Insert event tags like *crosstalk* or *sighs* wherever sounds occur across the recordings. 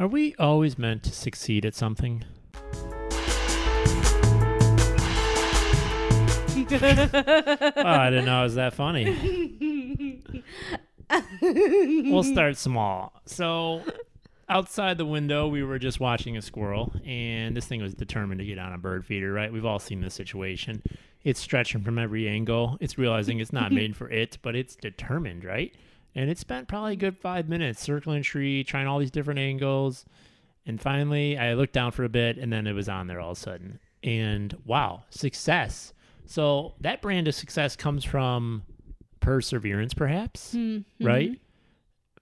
Are we always meant to succeed at something? *laughs* oh, I didn't know it was that funny. we'll start small. So, outside the window, we were just watching a squirrel, and this thing was determined to get on a bird feeder, right? We've all seen this situation. It's stretching from every angle. It's realizing it's not made for it, but it's determined, right? And it spent probably a good five minutes circling tree, trying all these different angles. And finally, I looked down for a bit, and then it was on there all of a sudden. And wow, success. So that brand of success comes from perseverance, perhaps, Mm-hmm. right?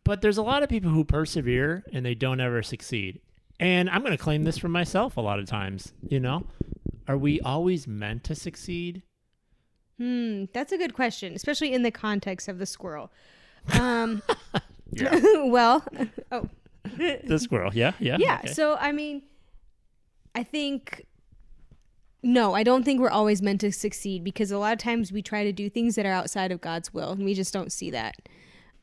But there's a lot of people who persevere and they don't ever succeed. And I'm going to claim this for myself a lot of times. You know, are we always meant to succeed? Hmm, that's a good question, especially in the context of the squirrel. Um, *laughs* Yeah. *laughs* well, oh, the squirrel. Yeah. Yeah. yeah. okay. So, I mean, I think no, I don't think we're always meant to succeed because a lot of times we try to do things that are outside of God's will, and we just don't see that.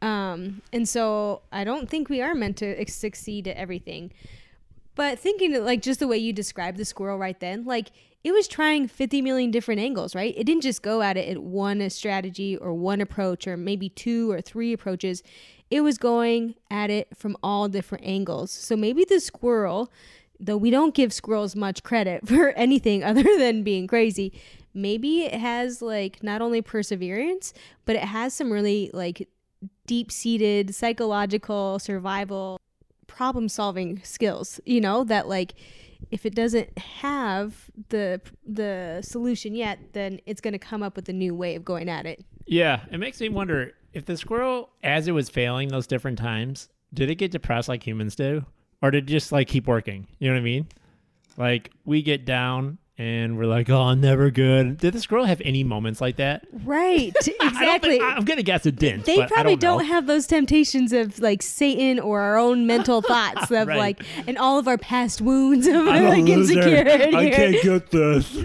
Um, and so, I don't think we are meant to succeed at everything. But thinking like just the way you described the squirrel right then, like it was trying 50 million different angles, right? It didn't just go at it at one strategy or one approach or maybe two or three approaches. It was going at it from all different angles. So maybe the squirrel, though we don't give squirrels much credit *laughs* for anything other than being crazy, maybe it has like not only perseverance, but it has some really like deep seated psychological survival problem solving skills you know that like if it doesn't have the the solution yet then it's going to come up with a new way of going at it Yeah, it makes me wonder if the squirrel, as it was failing those different times, did it get depressed like humans do, or did it just like keep working? You know what I mean? Like we get down and we're like, "Oh, I'm never good." Did this girl have any moments like that? right *laughs* I exactly think- I'm gonna guess it didn't. they probably I don't, don't, have those temptations of like Satan or our own mental *laughs* thoughts of Right. like and all of our past wounds of *laughs* I'm like insecurity. I can't get this.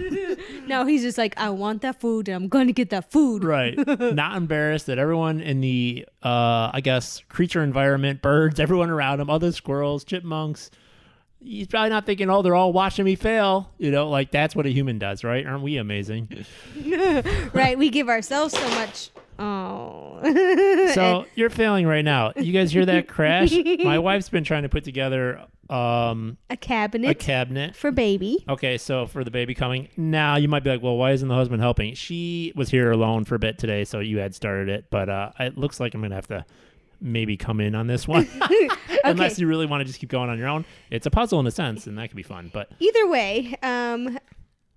No, he's just like, I want that food and I'm going to get that food. right. Not embarrassed that everyone in the, uh, I guess, creature environment, birds, everyone around him, other squirrels, chipmunks. He's probably not thinking, oh, they're all watching me fail. You know, like that's what a human does, right? Aren't we amazing? *laughs* *laughs* right? We give ourselves so much. Oh. So *laughs* you're failing right now. You guys hear that crash? My wife's been trying to put together um, a cabinet. a cabinet cabinet. for baby. Okay, so for the baby coming now, you might be like, well, why isn't the husband helping? She was here alone for a bit today, so you had started it, but uh, it looks like I'm gonna have to maybe come in on this *laughs* one, unless you really want to just keep going on your own. It's a puzzle in a sense, and that could be fun. But Either way, um,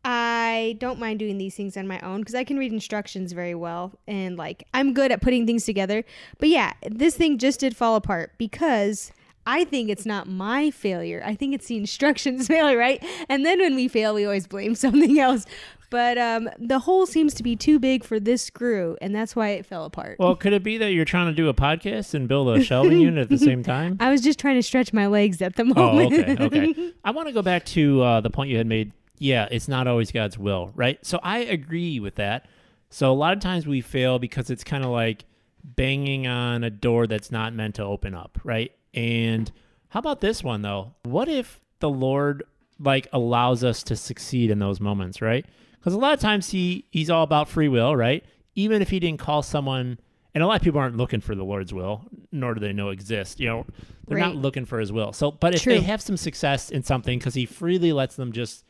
I don't mind doing these things on my own because I can read instructions very well and like I'm good at putting things together. But yeah, this thing just did fall apart because I think it's not my failure. I think it's the instructions *laughs* failure, right? And then when we fail, we always blame *laughs* something else. But um, the hole seems to be too big for this screw, and that's why it fell apart. well, could it be that you're trying to do a podcast and build a shelving *laughs* unit at the same time? I was just trying to stretch my legs at the Oh, moment. okay, okay. *laughs* I want to go back to uh, the point you had made. Yeah, it's not always God's will, right? So I agree with that. So a lot of times we fail because it's kind of like banging on a door that's not meant to open up, right? And how about this one though? What if the Lord like allows us to succeed in those moments, right? Because a lot of times he he's all about free will, right? Even if he didn't call someone, and a lot of people aren't looking for the Lord's will, nor do they know exist. You know, they're not looking for His will. So, but if True. they have some success in something, because He freely lets them just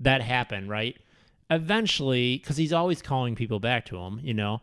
that happen, right? Eventually, because He's always calling people back to Him, you know.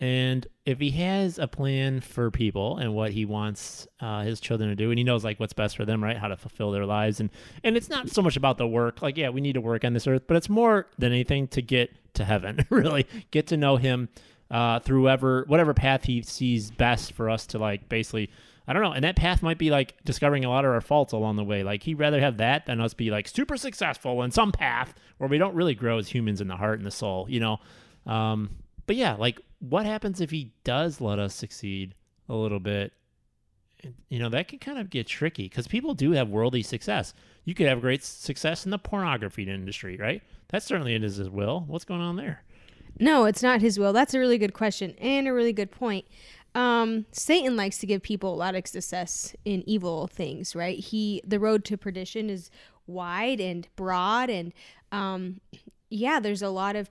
And if he has a plan for people and what he wants uh, his children to do, and he knows like what's best for them, right? How to fulfill their lives, and and it's not so much about the work. Like, yeah, we need to work on this earth, but it's more than anything to get to heaven. *laughs* really, get to know him uh, through ever whatever path he sees best for us to like basically. I don't know, and that path might be like discovering a lot of our faults along the way. Like he'd rather have that than us be like super successful in some path where we don't really grow as humans in the heart and the soul, you know. Um, but yeah, like what happens if he does let us succeed a little bit? You know, that can kind of get tricky because people do have worldly success. You could have great success in the pornography industry, right? That's certainly in his will. What's going on there? No, it's not his will. That's a really good question and a really good point. um, Satan likes to give people a lot of success in evil things, right? He the road to perdition is wide and broad, and um, yeah, there's a lot of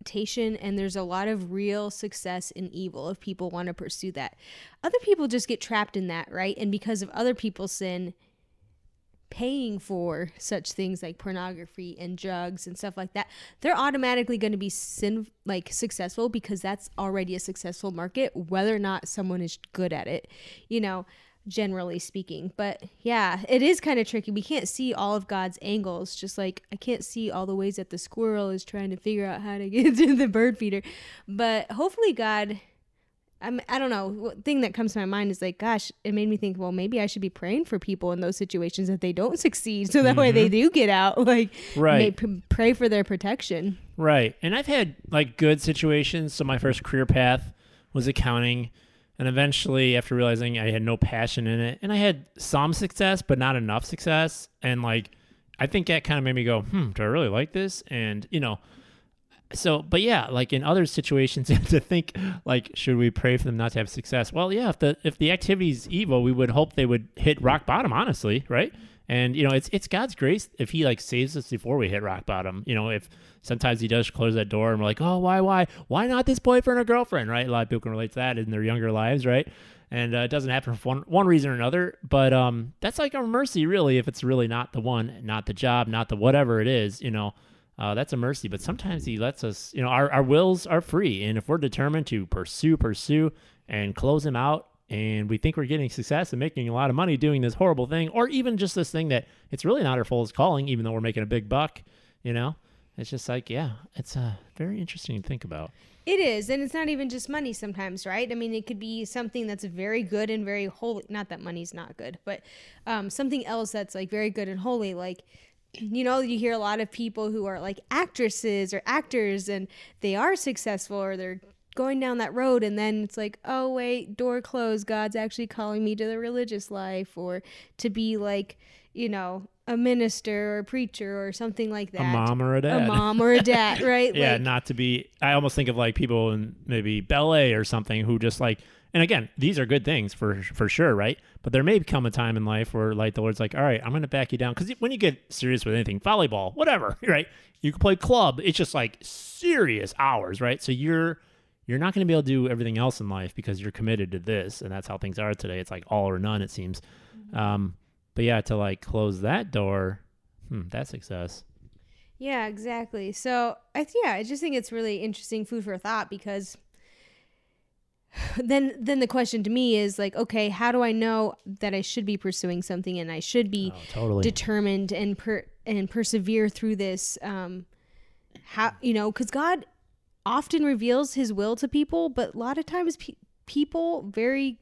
temptation and there's a lot of real success in evil if people want to pursue that. Other people just get trapped in that, right? And because of other people's sin, paying for such things like pornography and drugs and stuff like that they're automatically going to be sin like successful because that's already a successful market whether or not someone is good at it you know generally speaking but yeah it is kind of tricky we can't see all of god's angles just like i can't see all the ways that the squirrel is trying to figure out how to get *laughs* to the bird feeder but hopefully god I'm, I don't know. Thing that comes to my mind is like, gosh, it made me think. Well, maybe I should be praying for people in those situations that they don't *laughs* succeed, so that mm-hmm. way they mm-hmm. do get out. *laughs* Like, right? P- pray for their protection. Right. And I've had like good situations. So my first career path was accounting, and eventually, after realizing I had no passion in it, and I had some success, but not enough success, and like, I think that kind of made me go, hmm, do I really like this? And you know so but yeah like in other situations *laughs* to think like should we pray for them not to have success well yeah if the if the activity is evil we would hope they would hit rock bottom honestly right and you know it's it's god's grace if he like saves us before we hit rock bottom you know if sometimes he does close that door and we're like oh why why why not this boyfriend or girlfriend right a lot of people can relate to that in their younger lives right and uh, it doesn't happen for one one reason or another but um that's like a mercy really if it's really not the one not the job not the whatever it is you know uh, that's a mercy. But sometimes He lets us, you know, our, our wills are free. And if we're determined to pursue, pursue, and close Him out, and we think we're getting success and making a lot of money doing this horrible thing, or even just this thing that it's really not our fullest calling, even though we're making a big buck, you know, it's just like, yeah, it's uh, very interesting to think about. It is, and it's not even just money sometimes, right? I mean, it could be something that's very good and very holy. Not that money's not good, but um, something else that's like very good and holy, like *clears throat* you know, you hear a lot of people who are like actresses or actors and they are successful or they're going down that road and then it's like, oh, wait, door closed. God's actually calling me to the religious life or to be like, you know, a minister or a preacher or something like that. A mom or a dad. A mom or a dad, right? yeah, like, not to be. I almost think of like people in maybe ballet or something who just like and again, these are good things for for sure, right? But there may come a time in life where, like, the Lord's like, "All right, I'm going to back you down," because when you get serious with anything, volleyball, whatever, *laughs* right? You can play club; it's just like serious hours, right? So you're you're not going to be able to do everything else in life because you're committed to this, and that's how things are today. It's like all or none, it seems. Mm-hmm. Um, but yeah, to like close that door, hmm, that's success. Yeah, exactly. So I yeah, I just think it's really interesting food for thought because *sighs* then then the question to me is like okay how do i know that i should be pursuing something and i should be oh, totally. determined and per and persevere through this um how you know because god often reveals his will to people but a lot of times pe- people very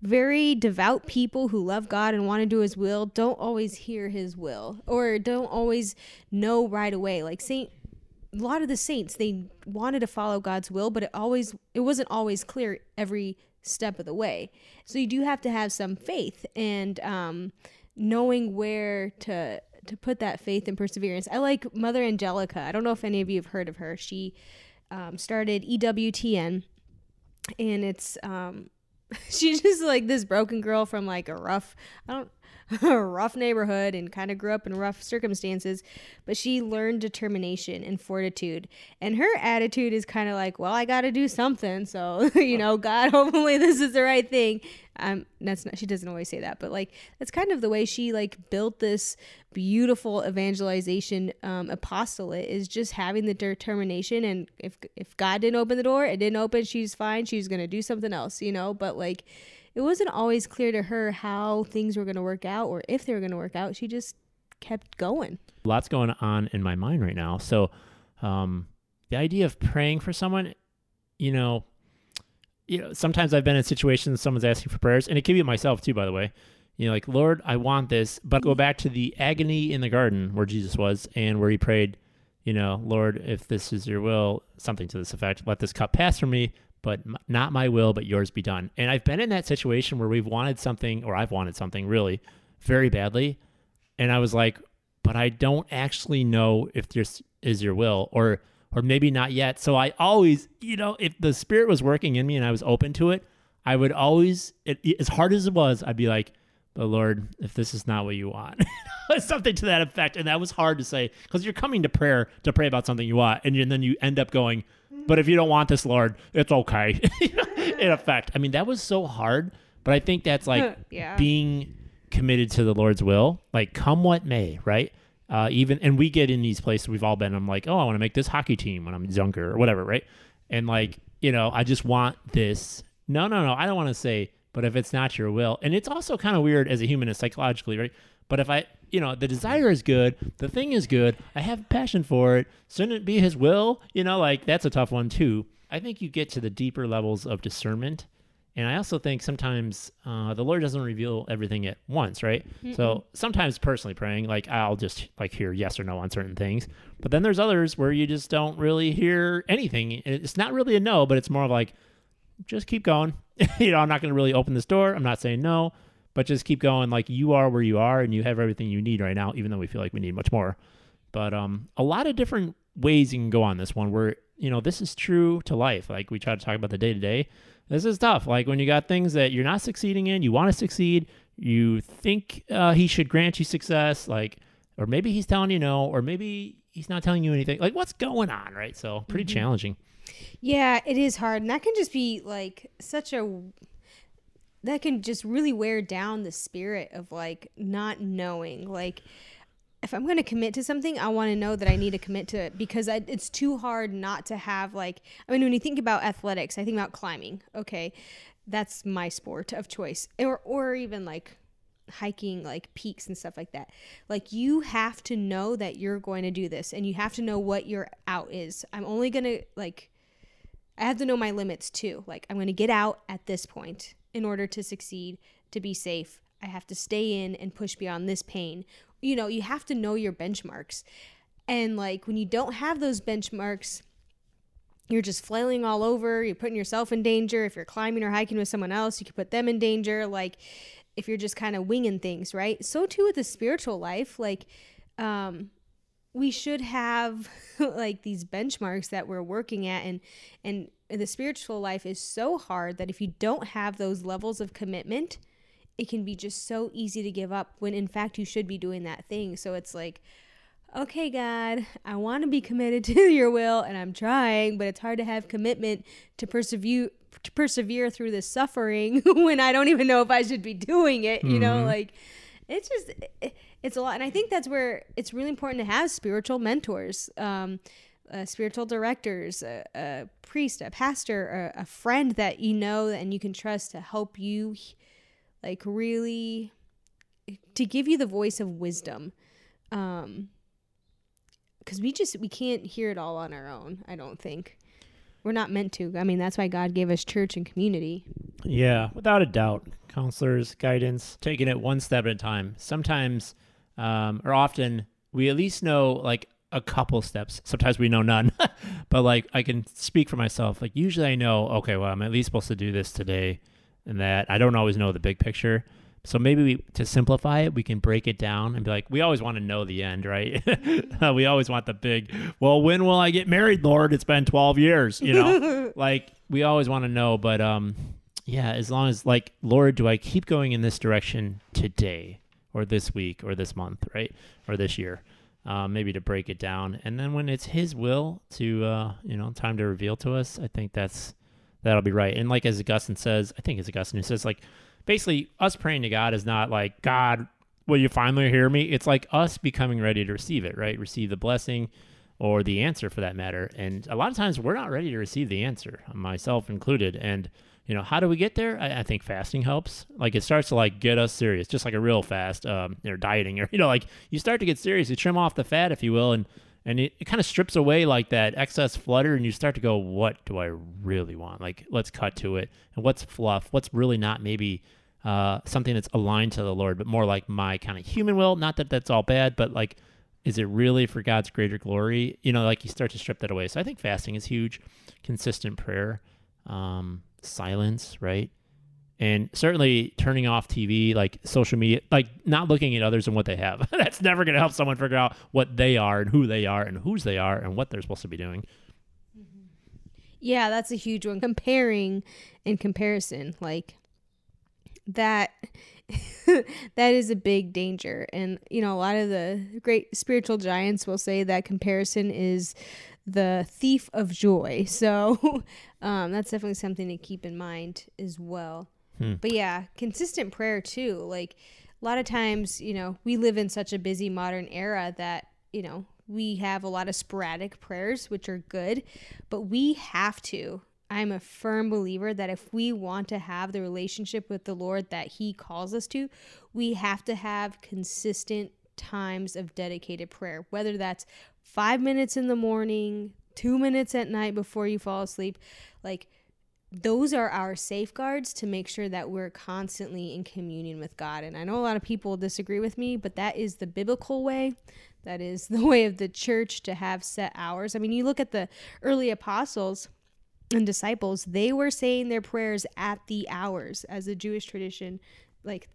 very devout people who love god and want to do his will don't always hear his will or don't always know right away like saint a lot of the saints they wanted to follow God's will, but it always it wasn't always clear every step of the way. So you do have to have some faith and um, knowing where to to put that faith and perseverance. I like Mother Angelica. I don't know if any of you have heard of her. She um, started EWTN, and it's um, *laughs* she's just like this broken girl from like a rough. I don't *laughs* rough neighborhood and kind of grew up in rough circumstances, but she learned determination and fortitude. And her attitude is kind of like, well, I got to do something. So, *laughs* you know, God, *laughs* hopefully this is the right thing. Um, that's not, she doesn't always say that, but like, that's kind of the way she like built this beautiful evangelization um, apostolate is just having the determination. And if, if God didn't open the door, it didn't open, she's fine. She's going to do something else, you know, but like, it wasn't always clear to her how things were going to work out or if they were going to work out. She just kept going. Lots going on in my mind right now. So, um, the idea of praying for someone, you know, you know, sometimes I've been in situations someone's asking for prayers, and it could be myself too, by the way. You know, like Lord, I want this, but go back to the agony in the garden where Jesus was, and where he prayed, you know, Lord, if this is your will, something to this effect, let this cup pass from me, but not my will, but yours be done. And I've been in that situation where we've wanted something, or I've wanted something really very badly. And I was like, but I don't actually know if this is your will, or or maybe not yet. So I always, you know, if the spirit was working in me and I was open to it, I would always, it, as hard as it was, I'd be like, but Lord, if this is not what you want, *laughs* something to that effect. And that was hard to say because you're coming to prayer to pray about something you want. And, and then you end up going, but if you don't want this, Lord, it's okay. *laughs* In effect. I mean, that was so hard. But I think that's like *laughs* Yeah. being committed to the Lord's will, like come what may, right? Uh, even and we get in these places we've all been. I'm like, oh, I want to make this hockey team when I'm younger or whatever, right? And like, you know, I just want this. No, no, no. I don't want to say, but if it's not your will, and it's also kind of weird as a human, is psychologically, right? But if I, you know, the desire is good, the thing is good, I have passion for it. Shouldn't it be His will? You know, like that's a tough one too. I think you get to the deeper levels of discernment and I also think sometimes uh, the Lord doesn't reveal everything at once, right? So sometimes personally praying, like I'll just like hear yes or no on certain things. But then there's others where you just don't really hear anything. It's not really a no, but it's more of like, just keep going. *laughs* you know, I'm not going to really open this door. I'm not saying no, but just keep going. Like you are where you are and you have everything you need right now, even though we feel like we need much more. But um, a lot of different ways you can go on this one where, you know, this is true to life. Like we try to talk about the day to day. This is tough. Like when you got things that you're not succeeding in, you want to succeed, you think uh, he should grant you success, like, or maybe he's telling you no, or maybe he's not telling you anything. Like, what's going on, right? So, pretty challenging. Yeah, it is hard. And that can just be like such a that can just really wear down the spirit of like not knowing. Like if I'm going to commit to something, I want to know that I need to commit to it because I, it's too hard not to have like I mean when you think about athletics, I think about climbing. Okay. That's my sport of choice. Or or even like hiking like peaks and stuff like that. Like you have to know that you're going to do this and you have to know what your out is. I'm only going to like I have to know my limits too. Like I'm going to get out at this point in order to succeed, to be safe. I have to stay in and push beyond this pain. You know, you have to know your benchmarks. And like when you don't have those benchmarks, you're just flailing all over. You're putting yourself in danger. If you're climbing or hiking with someone else, you could put them in danger. Like if you're just kind of winging things, right? So too with the spiritual life. Like, um, we should have *laughs* like these benchmarks that we're working at and and the spiritual life is so hard that if you don't have those levels of commitment it can be just so easy to give up when in fact you should be doing that thing. So it's like okay god i want to be committed *laughs* to your will and i'm trying but it's hard to have commitment to persevere to persevere through this suffering *laughs* when i don't even know if i should be doing it you know? Like it's just it, it's a lot. And i think that's where it's really important to have spiritual mentors. Um, uh, spiritual directors a, a priest a pastor a, a friend that you know and you can trust to help you like really to give you the voice of wisdom um because we just we can't hear it all on our own i don't think we're not meant to i mean that's why god gave us church and community Yeah, without a doubt. Counselors, guidance, taking it one step at a time. Sometimes, um, or often, we at least know like a couple steps. Sometimes we know none, *laughs* but like I can speak for myself. Like usually I know, okay, well, I'm at least supposed to do this today and that. I don't always know the big picture. So maybe we, to simplify it, we can break it down and be like, we always want to know the end, right? *laughs* we always want the big, well, when will I get married, Lord? It's been 12 years, you know? *laughs* like we always want to know, but um yeah, as long as like, Lord, do I keep going in this direction today or this week or this month, right? Or this year? Um, maybe to break it down. And then when it's his will to uh, you know, time to reveal to us, I think that's that'll be right. And like as Augustine says, I think it's Augustine who says like basically us praying to God is not like God, will you finally hear me? It's like us becoming ready to receive it, right? Receive the blessing or the answer for that matter. And a lot of times we're not ready to receive the answer, myself included. And you know, how do we get there? I, I think fasting helps. Like it starts to like get us serious, just like a real fast, um, or dieting, or *laughs* you know, like you start to get serious. You trim off the fat, if you will, and and it, it kind of strips away like that excess flutter, and you start to go, what do I really want? Like let's cut to it, and what's fluff? What's really not maybe uh, something that's aligned to the Lord, but more like my kind of human will. Not that that's all bad, but like, is it really for God's greater glory? You know, like you start to strip that away. So I think fasting is huge, consistent prayer. Um, silence, right? And certainly turning off TV, like social media, like not looking at others and what they have. *laughs* That's never going to help someone figure out what they are and who they are and whose they are and what they're supposed to be doing. Mm-hmm. Yeah, that's a huge one. Comparing and comparison, like that *laughs* that is a big danger. And you know, a lot of the great spiritual giants will say that comparison is the thief of joy. *laughs* So um, that's definitely something to keep in mind as well. Hmm. But yeah, consistent prayer too. Like a lot of times, you know, we live in such a busy modern era that, you know, we have a lot of sporadic prayers, which are good, but we have to. I'm a firm believer that if we want to have the relationship with the Lord that He calls us to, we have to have consistent times of dedicated prayer, whether that's five minutes in the morning, two minutes at night before you fall asleep. Like, those are our safeguards to make sure that we're constantly in communion with God. And I know a lot of people disagree with me, but that is the biblical way. That is the *laughs* way of the church to have set hours. I mean, you look at the early apostles and disciples, they were saying their prayers at the hours as a Jewish tradition. Like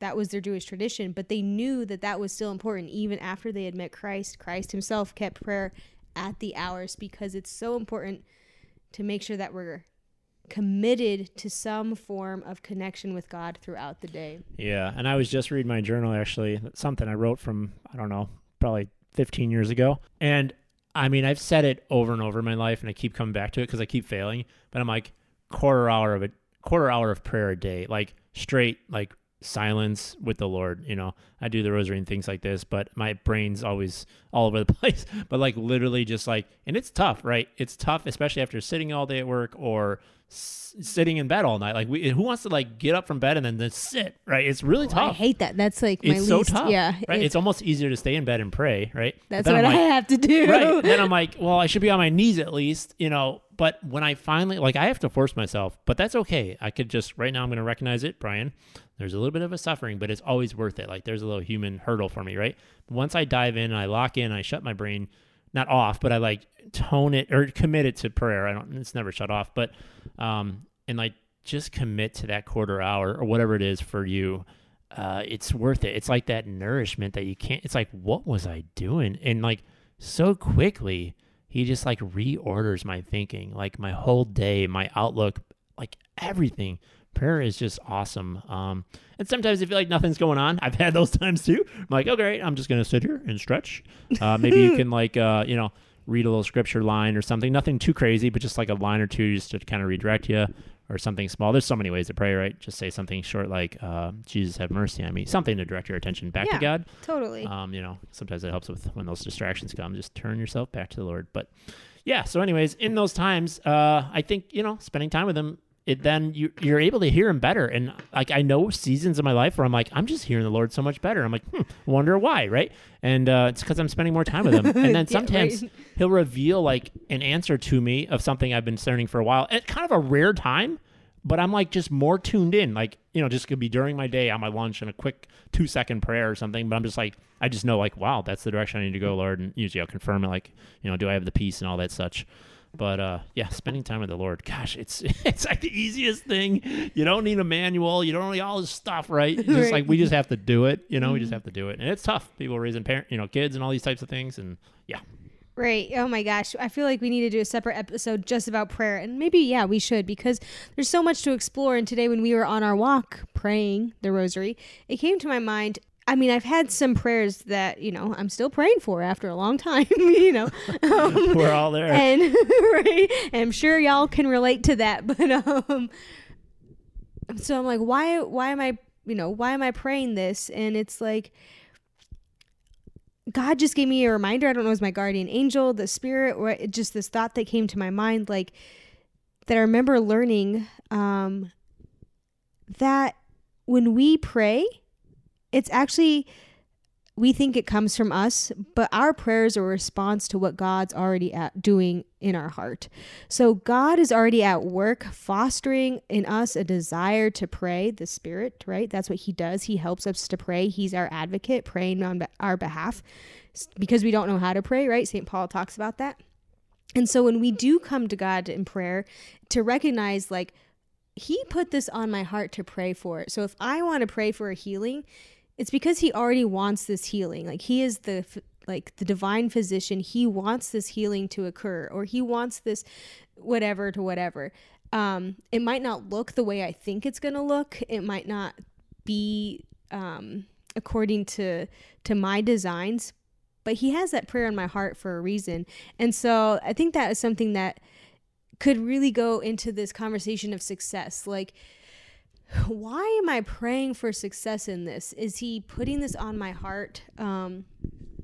that was their Jewish tradition, but they knew that that was still important even after they had met Christ. Christ himself kept prayer at the hours because it's so important to make sure that we're committed to some form of connection with God throughout the day. Yeah, and I was just reading my journal actually, something I wrote from I don't know, probably 15 years ago. And I mean, I've said it over and over in my life and I keep coming back to it cuz I keep failing, but I'm like quarter hour of a quarter hour of prayer a day, like straight like silence with the Lord, you know. I do the rosary and things like this, but my brain's always all over the *laughs* place. But like literally just like and it's tough, right? It's tough especially after sitting all day at work or s- sitting in bed all night. Like we, who wants to like get up from bed and then just sit, right? It's really Oh, I hate that. That's like my it's so tough. Yeah, right. it- It's almost easier to stay in bed and pray, right? That's what I'm I have to do. right. Then I'm like, well, I should be on my knees at least, you know. But when I finally, like, I have to force myself, but that's okay. I could just, right now, I'm going to recognize it, Brian. There's a little bit of a suffering, but it's always worth it. Like, there's a little human hurdle for me, right? Once I dive in and I lock in, I shut my brain, not off, but I like tone it or commit it to prayer. I don't, it's never shut off, but, um, and like just commit to that quarter hour or whatever it is for you. Uh, it's worth it. It's like that nourishment that you can't, it's like, what was I doing? And like, so quickly, he just like reorders my thinking, like my whole day, my outlook, like everything. Prayer is just awesome. Um, and sometimes I feel like nothing's going on. I've had those *laughs* times too. I'm like, okay, great. I'm just gonna sit here and stretch. Uh, maybe you *laughs* can like, uh, you know, read a little scripture line or something. Nothing too crazy, but just like a line or two, just to kind of redirect you, or something small. There's so many ways to pray, right? Just say something short like, uh, "Jesus, have mercy on me." Something to direct your attention back Yeah. to God. totally. Um, you know, sometimes it helps with when those distractions come. Just turn yourself back to the Lord. But yeah, so anyways, in those times, uh, I think you know, spending time with Him, it then you you're able to hear Him better. And like I know seasons of my life where I'm like, I'm just hearing the Lord so much better. I'm like, hmm, wonder why, right? And uh, it's because I'm spending more time with Him. *laughs* And then Yeah, sometimes right. He'll reveal like an answer to me of something I've been discerning for a while. At kind of a rare time. But I'm like just more tuned in, like you know, just could be during my day on my lunch and a quick two second prayer or something. But I'm just like, I just know like, wow, that's the direction I need to go, Lord. And usually I'll confirm it, like, you know, do I have the peace and all that such. But uh, yeah, spending time with the Lord, gosh, it's *laughs* it's like the easiest thing. You don't need a manual, you don't need all this stuff, right? It's *laughs* just Right. like we just have to do it, you know. We just have to do it, and it's tough. People raising parent, you know, kids and all these types of things, and yeah, Right. Oh my gosh. I feel like we need to do a separate episode just about prayer. And maybe, yeah, we should because there's so much to explore. And today, when we were on our walk praying the rosary, it came to my mind. I mean, I've had some prayers that, you know, I'm still praying for after a long time, *laughs* you know. Um, *laughs* we're all there. and *laughs* right and i'm sure y'all can relate to that but um so i'm like why why am i you know why am i praying this and it's like god just gave me a reminder i don't know it was my guardian angel the spirit or just this thought that came to my mind like that i remember learning um that when we pray it's actually we think it comes from us, but our prayers are a response to what God's already doing in our heart. So God is already at work fostering in us a desire to pray, the Spirit, right? That's what He does. He helps us to pray. He's our advocate, praying on our behalf because we don't know how to pray, right? St. Paul talks about that. And so when we do come to God in prayer, to recognize like, He put this on my heart to pray for it. So if I want to pray for a healing, it's because he already wants this healing. Like he is the like the divine physician, he wants this healing to occur or he wants this whatever to whatever. Um, it might not look the way I think it's going to look. It might not be um, according to to my designs, but he has that prayer in my heart for a reason. And so I think that is something that could really go into this conversation of success. Like, why am I praying for success in this? Is he putting this on my heart um,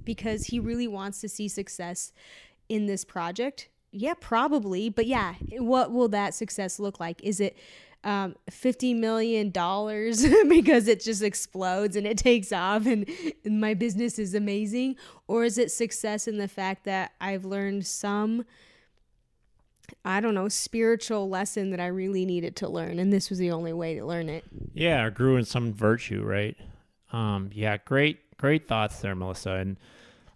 because he really wants to see success in this project? Yeah, probably. But yeah, what will that success look like? Is it um, $50 million *laughs* because it just explodes and it takes off and, and my business is amazing? Or is it success in the fact that I've learned some I don't know, spiritual lesson that I really needed to learn, and this was the only way to learn it. Yeah, or grew in some virtue, right? Um, yeah, great, great thoughts there, Melissa, and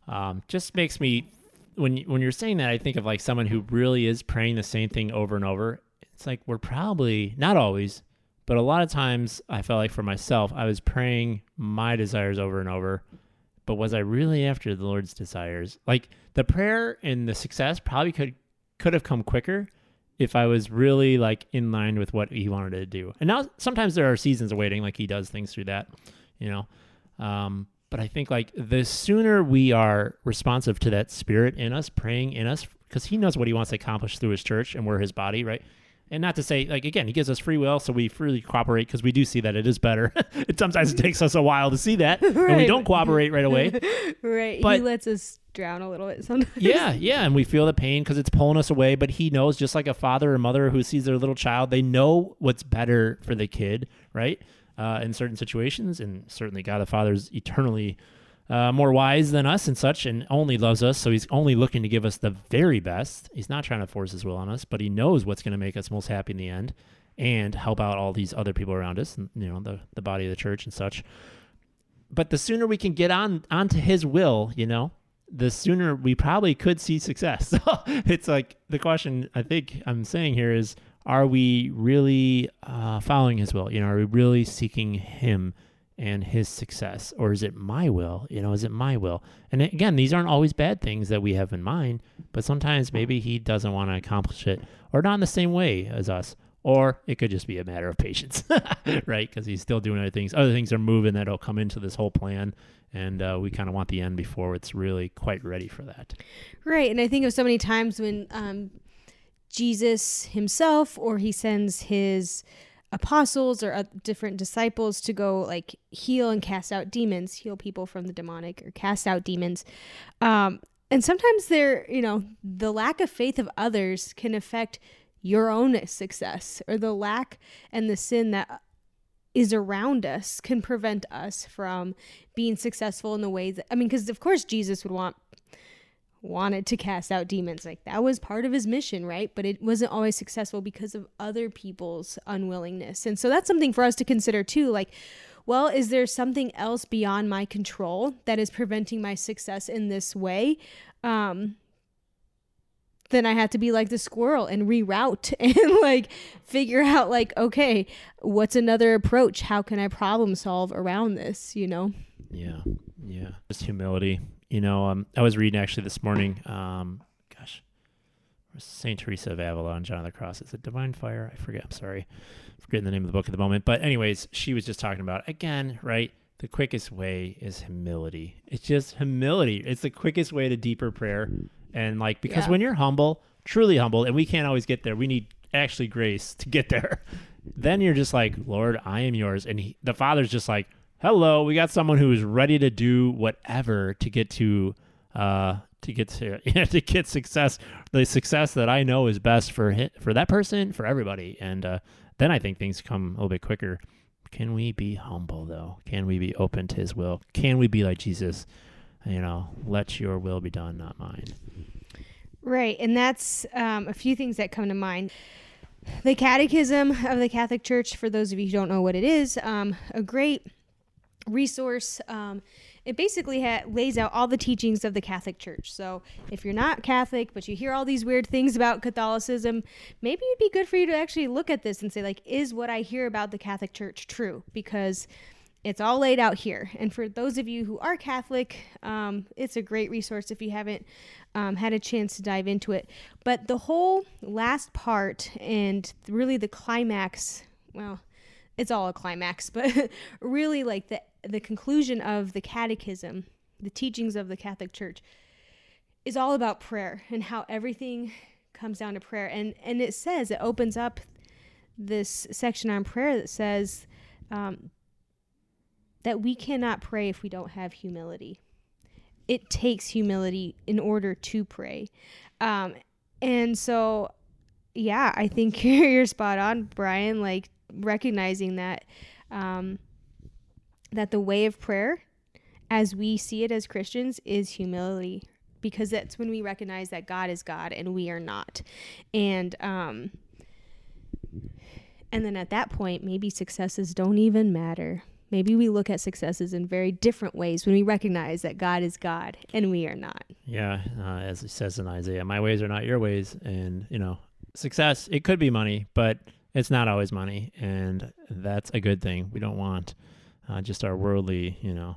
um, just makes me when when you're saying that, I think of like someone who really is praying the same thing over and over. It's like we're probably not always, but a lot of times I felt like for myself, I was praying my desires over and over. But was I really after the Lord's desires? Like the prayer and the success probably could could have come quicker if I was really like in line with what he wanted to do. And now sometimes there are seasons of waiting, like he does things through that, you know. Um, but I think like the sooner we are responsive to that spirit in us, praying in us, because he knows what he wants to accomplish through his church and we're his body, right? And not to say like again, he gives us free will, so we freely cooperate because we do see that it is better. it *laughs* sometimes it takes us a while to see that, right. and we don't cooperate right away. *laughs* right. But, he lets us drown a little bit *laughs* sometimes. Yeah, yeah, and we feel the pain because it's pulling us away. But he knows, just like a father or mother who sees their little child, they know what's better for the kid, right? Uh, in certain situations, and certainly God the Father is eternally uh, more wise than us and such, and only loves us. So he's only looking to give us the very best. He's not trying to force his will on us, but he knows what's going to make us most happy in the end and help out all these other people around us, and, you know, the, the body of the church and such. But the sooner we can get on onto his will, you know, the sooner we probably could see success. *laughs* So it's like the question I think I'm saying here is are we really uh, following his will? You know, are we really seeking him? and his success or is it my will you know is it my will and again these aren't always bad things that we have in mind but sometimes maybe he doesn't want to accomplish it or not in the same way as us or it could just be a matter of patience *laughs* right because he's still doing other things other things are moving that'll come into this whole plan and uh, we kind of want the end before it's really quite ready for that right and i think of so many times when um, jesus himself or he sends his apostles or uh, different disciples to go like heal and cast out demons, heal people from the demonic or cast out demons. Um, and sometimes they're, you know, the lack of faith of others can affect your own success or the lack and the sin that is around us can prevent us from being successful in the ways that, I mean, because of course Jesus would want wanted to cast out demons. Like that was part of his mission, right? But it wasn't always successful because of other people's unwillingness. And so that's something for us to consider too. Like, well, is there something else beyond my control that is preventing my success in this way? Um, then I had to be like the squirrel and reroute *laughs* and like figure out like, okay, what's another approach? How can I problem solve around this, you know? Yeah. Yeah. Just humility you know, um, I was reading actually this morning. Um, gosh, Saint Teresa of Avila, and John of the Cross. Is it Divine Fire? I forget. I'm sorry, I'm forgetting the name of the book at the moment. But anyways, she was just talking about again, right? The quickest way is humility. It's just humility. It's the quickest way to deeper prayer, and like because yeah. when you're humble, truly humble, and we can't always get there. We need actually grace to get there. *laughs* then you're just like, Lord, I am yours, and he, the Father's just like, hello, we got someone who is ready to do whatever to get to uh to get to *laughs* you know, to get success, the success that I know is best for hit, for that person, for everybody, and uh, then I think things come a little bit quicker. Can we be humble though? Can we be open to His will? Can we be like Jesus? You know, let Your will be done, not mine. Right, and that's um, a few things that come to mind. The Catechism of the Catholic Church, for those of you who don't know what it is, um, a great resource. Um, it basically ha- lays out all the teachings of the Catholic Church. So if you're not Catholic, but you hear all these weird things about Catholicism, maybe it'd be good for you to actually look at this and say, like, is what I hear about the Catholic Church true? Because it's all laid out here. And for those of you who are Catholic, um, it's a great resource if you haven't um, had a chance to dive into it. But the whole last part and really the climax, well, it's all a climax, *laughs* but really like the the conclusion of the catechism, the teachings of the Catholic Church is all about prayer and how everything comes down to prayer. And and it says it opens up this section on prayer that says um, that we cannot pray if we don't have humility. It takes humility in order to pray. Um, and so, yeah, I think *laughs* you're spot on, Brian. Like recognizing that um, that the way of prayer, as we see it as Christians, is humility, because that's when we recognize that God is God and we are not, and um, and then at that point, maybe successes don't even matter. Maybe we look at successes in very different ways when we recognize that God is God and we are not. Yeah, uh, as it says in Isaiah, my ways are not your ways, and you know, success it could be money, but it's not always money, and that's a good thing. We don't want uh, just our worldly, you know,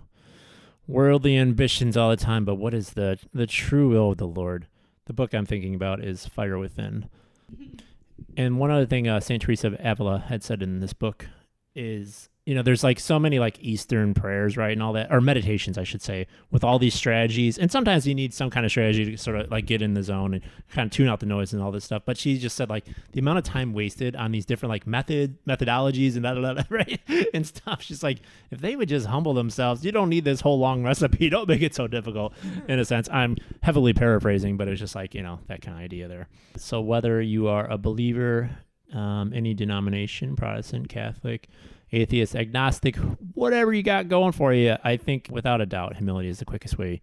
worldly ambitions all the time. But what is the the true will of the Lord? The book I'm thinking about is Fire Within. *laughs* And one other thing uh, Saint Teresa of Avila had said in this book is you know, there's like so many like Eastern prayers, right, and all that, or meditations, I should say, with all these strategies. And sometimes you need some kind of strategy to sort of like get in the zone and kind of tune out the noise and all this stuff. But she just said like the amount of time wasted on these different like method methodologies and that, *laughs* right, and stuff. She's like, if they would just humble themselves, you don't need this whole long *laughs* recipe. Don't make it so difficult. In a sense, I'm heavily paraphrasing, but it's just like you know that kind of idea there. So whether you are a believer, um, any denomination, Protestant, Catholic atheist, agnostic, whatever you got going for you, I think without a doubt, humility is the quickest way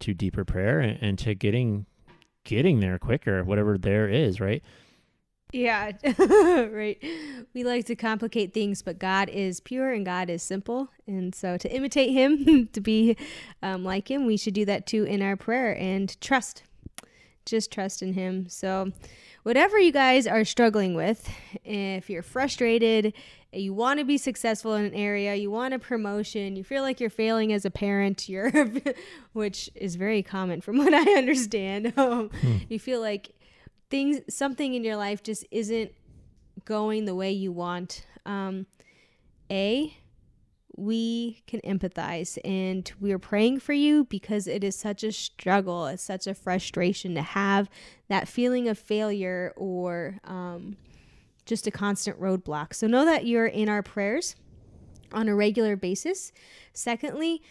to deeper prayer and, and to getting getting there quicker, whatever there is, right? Yeah, *laughs* right. We like to complicate things, but God is pure and God is simple. And so to imitate Him, *laughs* to be um, like Him, we should do that too in our prayer and trust. Just trust in Him. So, whatever you guys are struggling with, if you're frustrated, you want to be successful in an area, you want a promotion, you feel like you're failing as a parent, *laughs* you're which is very common from *laughs* what I understand. *laughs* Um, hmm. You feel like things something in your life just isn't going the way you want. Um, a we can empathize and we are praying for you because it is such a struggle. It's such a frustration to have that feeling of failure or um, just a constant roadblock. So know that you're in our prayers on a regular basis. Secondly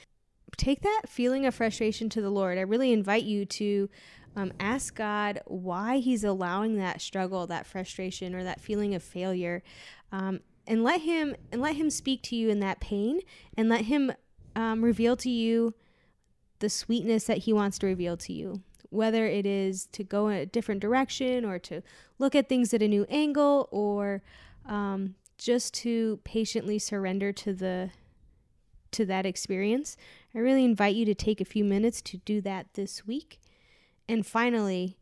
take that feeling of frustration to the lord. I really invite you to um, ask god why he's allowing that struggle that frustration or that feeling of failure. Um, and let him and let him speak to you in that pain and let him um, reveal to you the sweetness that he wants to reveal to you. Whether it is to go in a different direction or to look at things at a new angle or um, just to patiently surrender to the to that experience i really invite you to take a few minutes to do that this week. And finally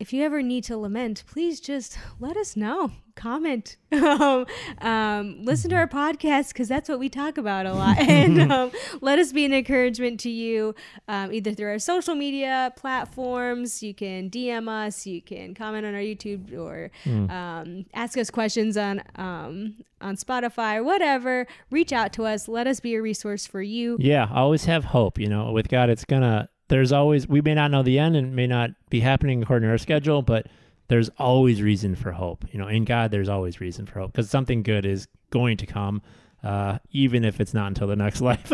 if you ever need to lament, please just *laughs* let us know. Comment, *laughs* um, um, listen to our podcast because that's what we talk about a lot, *laughs* and um, let us be an encouragement to you um, either through our social media platforms. You can DM us, you can comment on our YouTube, or mm. ask us questions on um, on Spotify or whatever. Reach out to us. Let us be a resource for you. Yeah, always have hope. You know, with God, it's gonna there's always we may not know the end and may not be happening according to our schedule, but there's always reason for hope. You know, in God, there's always reason for hope because something good is going to come, uh, even if it's not until the next *laughs* life.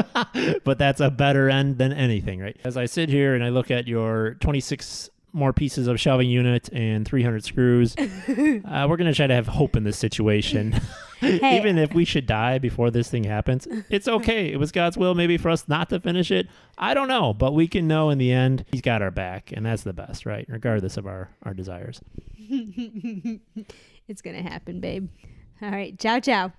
but that's a better end than anything, right? As I sit here and I look at your 26 more pieces of shelving unit and 300 screws. *laughs* uh, we're going to try to have hope in this situation. *laughs* *laughs* hey. Even if we should die before this thing happens, it's okay. It was God's will maybe for us not to finish it. I don't know, but we can know in the end He's got our back, and that's the best, right? Regardless of our, our desires. it's going to happen, babe. All right. Ciao, ciao.